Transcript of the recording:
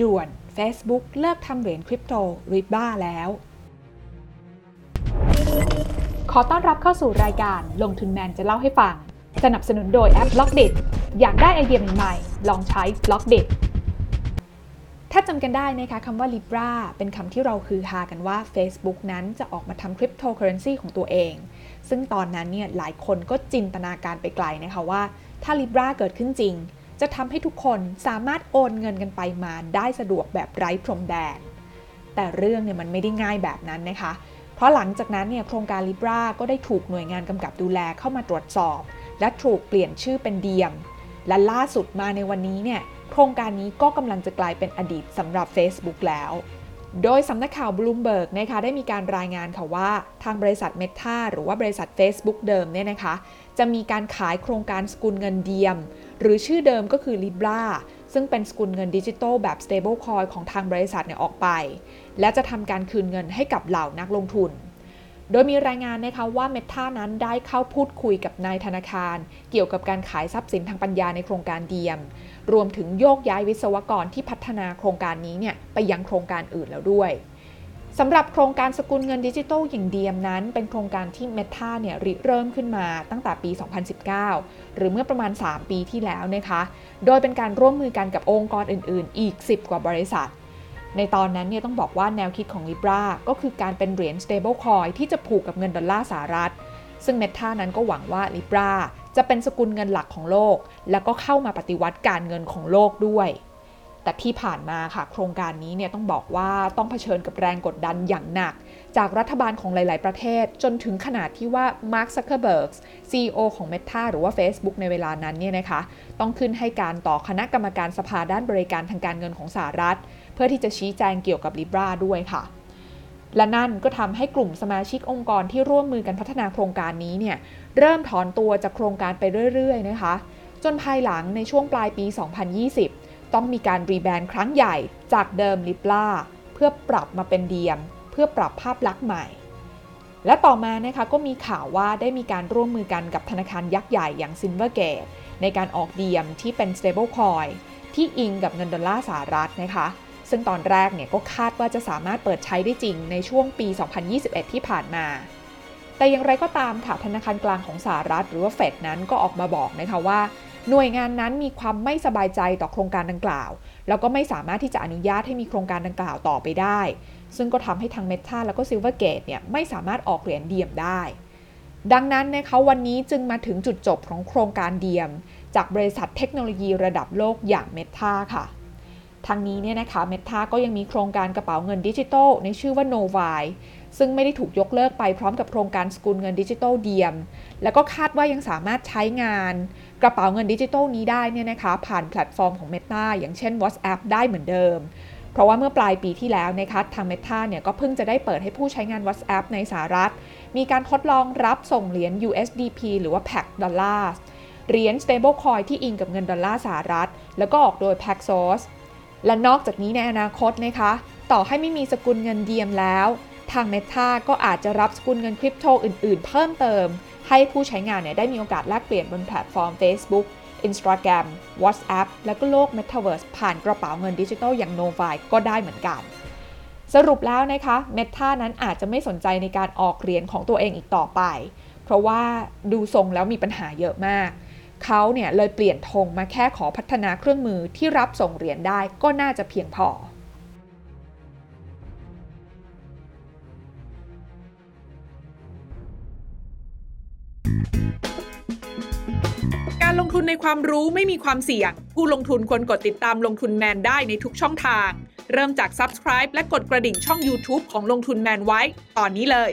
ด่วน Facebook เลิกทำเหรียญคริปโต Libra แล้ว ขอต้อนรับเข้าสู่รายการลงทุนแมนจะเล่าให้ฟัง สนับสนุนโดยแอป b ล็อกเดอยากได้ไอเดียใหม่ๆ ลองใช้ b ล็อกเดถ้าจำกันได้นะคะคำว่า Libra เป็นคำที่เราฮือฮากันว่า Facebook นั้นจะออกมาทำคริปโตเคอเรนซีของตัวเอง ซึ่งตอนนั้นเนี่ยหลายคนก็จินตนาการไปไกลนะคะว่า ถ้า Libra เกิดขึ้นจริง จะทำให้ทุกคนสามารถโอนเงินกันไปมาได้สะดวกแบบไร้พรมแดน แต่เรื่องเนี่ยมันไม่ได้ง่ายแบบนั้นนะคะ เพราะหลังจากนั้นเนี่ยโครงการ Libra ก็ได้ถูกหน่วยงานกำกับดูแลเข้ามาตรวจสอบ และถูกเปลี่ยนชื่อเป็นเดียม และล่าสุดมาในวันนี้เนี่ยโครงการนี้ก็กำลังจะกลายเป็นอดีตสำหรับ Facebook แล้วโดยสำนักข่าวบลูมเบิร์กนะคะได้มีการรายงานค่ะว่าทางบริษัท Meta หรือว่าบริษัท Facebook เดิมเนี่ยนะคะ จะมีการขายโครงการสกุลเงินเดียม หรือชื่อเดิมก็คือ Libra ซึ่งเป็นสกุลเงินดิจิทัลแบบ stable coin ของทางบริษัทเนี่ยออกไป และจะทำการคืนเงินให้กับเหล่านักลงทุน โดยมีรายงานนะคะว่า Meta นั้นได้เข้าพูดคุยกับนายธนาคาร เกี่ยวกับการขายทรัพย์สินทางปัญญาในโครงการเดียม รวมถึงโยกย้ายวิศวกรที่พัฒนาโครงการนี้เนี่ยไปยังโครงการอื่นแล้วด้วย สำหรับโครงการสกุลเงินดิจิทัลอย่างเดียมนั้น เป็นโครงการที่ Meta เนี่ยริเริ่มขึ้นมาตั้งแต่ปี 2019 หรือเมื่อประมาณ 3 ปีที่แล้วนะคะ โดยเป็นการร่วมมือกันกับองค์กรอื่น ๆ อีก 10 กว่าบริษัท ในตอนนั้นเนี่ยต้องบอกว่าแนวคิดของ Libra ก็คือการเป็นเหรียญ stable coin ที่จะผูกกับเงินดอลลาร์สหรัฐ ซึ่ง Meta นั้นก็หวังว่า Libra จะเป็นสกุลเงินหลักของโลก แล้วก็เข้ามาปฏิวัติการเงินของโลกด้วย แต่ที่ผ่านมาค่ะโครงการนี้เนี่ยต้องบอกว่าต้องเผชิญกับแรงกดดันอย่างหนัก จากรัฐบาลของหลาย ๆ ประเทศ จนถึงขนาดที่ว่า Mark Zuckerberg CEO ของ Meta หรือว่า Facebook ในเวลานั้นเนี่ยนะคะต้องขึ้นให้การต่อคณะกรรมการสภาด้านบริการทางการเงินของสหรัฐ เพื่อที่จะชี้แจงเกี่ยวกับ Libra ด้วยค่ะและนั่นก็ทำให้กลุ่มสมาชิกองค์กรที่ร่วมมือกันพัฒนาโครงการนี้เนี่ยเริ่มถอนตัวจากโครงการไปเรื่อย ๆ นะคะ จนภายหลังในช่วงปลายปี 2020 ต้องมีการรีแบรนด์ครั้งใหญ่จากเดิม Libra เพื่อปรับมาเป็นเดียม เพื่อปรับภาพลักษณ์ใหม่ และต่อมานะคะก็มีข่าวว่าได้มีการร่วมมือกันกับธนาคารยักษ์ใหญ่อย่าง Silvergate ในการออกเดียมที่เป็น stable coin ที่อิงกับเงินดอลลาร์สหรัฐนะคะ ซึ่งตอนแรกเนี่ยก็คาดว่าจะสามารถเปิดใช้ได้จริงในช่วงปี 2021 ที่ผ่านมา แต่อย่างไรก็ตามค่ะธนาคารกลางของสหรัฐ หรือว่าเฟดนั้นก็ออกมาบอกนะคะว่า หน่วยงานนั้นมีความไม่สบายใจต่อโครงการดังกล่าว แล้วก็ไม่สามารถที่จะอนุญาตให้มีโครงการดังกล่าวต่อไปได้ ซึ่งก็ทำให้ทาง Meta แล้วก็ Silvergate เนี่ยไม่สามารถออกเหรียญ Diem ได้ ดังนั้นนะคะวันนี้จึงมาถึงจุดจบของโครงการ Diem จากบริษัทเทคโนโลยีระดับโลกอย่าง Meta ค่ะ ทั้งนี้เนี่ยนะคะ Meta ก็ยังมีโครงการกระเป๋าเงินดิจิทัลในชื่อว่า Novi ซึ่งไม่ได้ถูกยกเลิกไปพร้อมกับโครงการสกุลเงินดิจิทัล Diem แล้วก็คาดว่ายังสามารถใช้งานกระเป๋าเงินดิจิทัลนี้ได้เนี่ยนะคะผ่านแพลตฟอร์มของ Meta อย่างเช่น WhatsApp ได้เหมือนเดิม เพราะว่าเมื่อปลายปีที่แล้วนะคะทาง Meta เนี่ยก็เพิ่งจะได้เปิดให้ผู้ใช้งาน WhatsApp ในสหรัฐ มีการทดลองรับส่งเหรียญ USDP หรือว่า PAC ดอลลาร์เหรียญ stable coin ที่อิงกับเงินดอลลาร์สหรัฐ แล้วก็ออกโดย Paxos และนอกจากนี้ในอนาคตนะคะ ต่อให้ไม่มีสกุลเงินเดียมแล้ว ทาง Meta ก็อาจจะรับสกุลเงินคริปโตอื่นๆ เพิ่มเติม ให้ผู้ใช้งานเนี่ยได้มีโอกาสแลกเปลี่ยนบนแพลตฟอร์ม Facebook Instagram WhatsApp แล้วก็โลก Metaverse ผ่านกระเป๋าเงินดิจิทัลอย่าง Novi ก็ได้เหมือนกัน สรุปแล้วนะคะ Meta นั้นอาจจะไม่สนใจในการออกเหรียญของตัวเองอีกต่อไป เพราะว่าดูทรงแล้วมีปัญหาเยอะมาก เขาเนี่ยเลยเปลี่ยนธงมาแค่ขอพัฒนาเครื่องมือที่รับส่งเหรียญได้ก็น่าจะเพียงพอการลงทุนในความรู้ไม่มีความเสี่ยง ผู้ลงทุนควรกดติดตามลงทุนแมนได้ในทุกช่องทาง เริ่มจาก Subscribe และกดกระดิ่งช่อง YouTube ของลงทุนแมนไว้ ตอนนี้เลย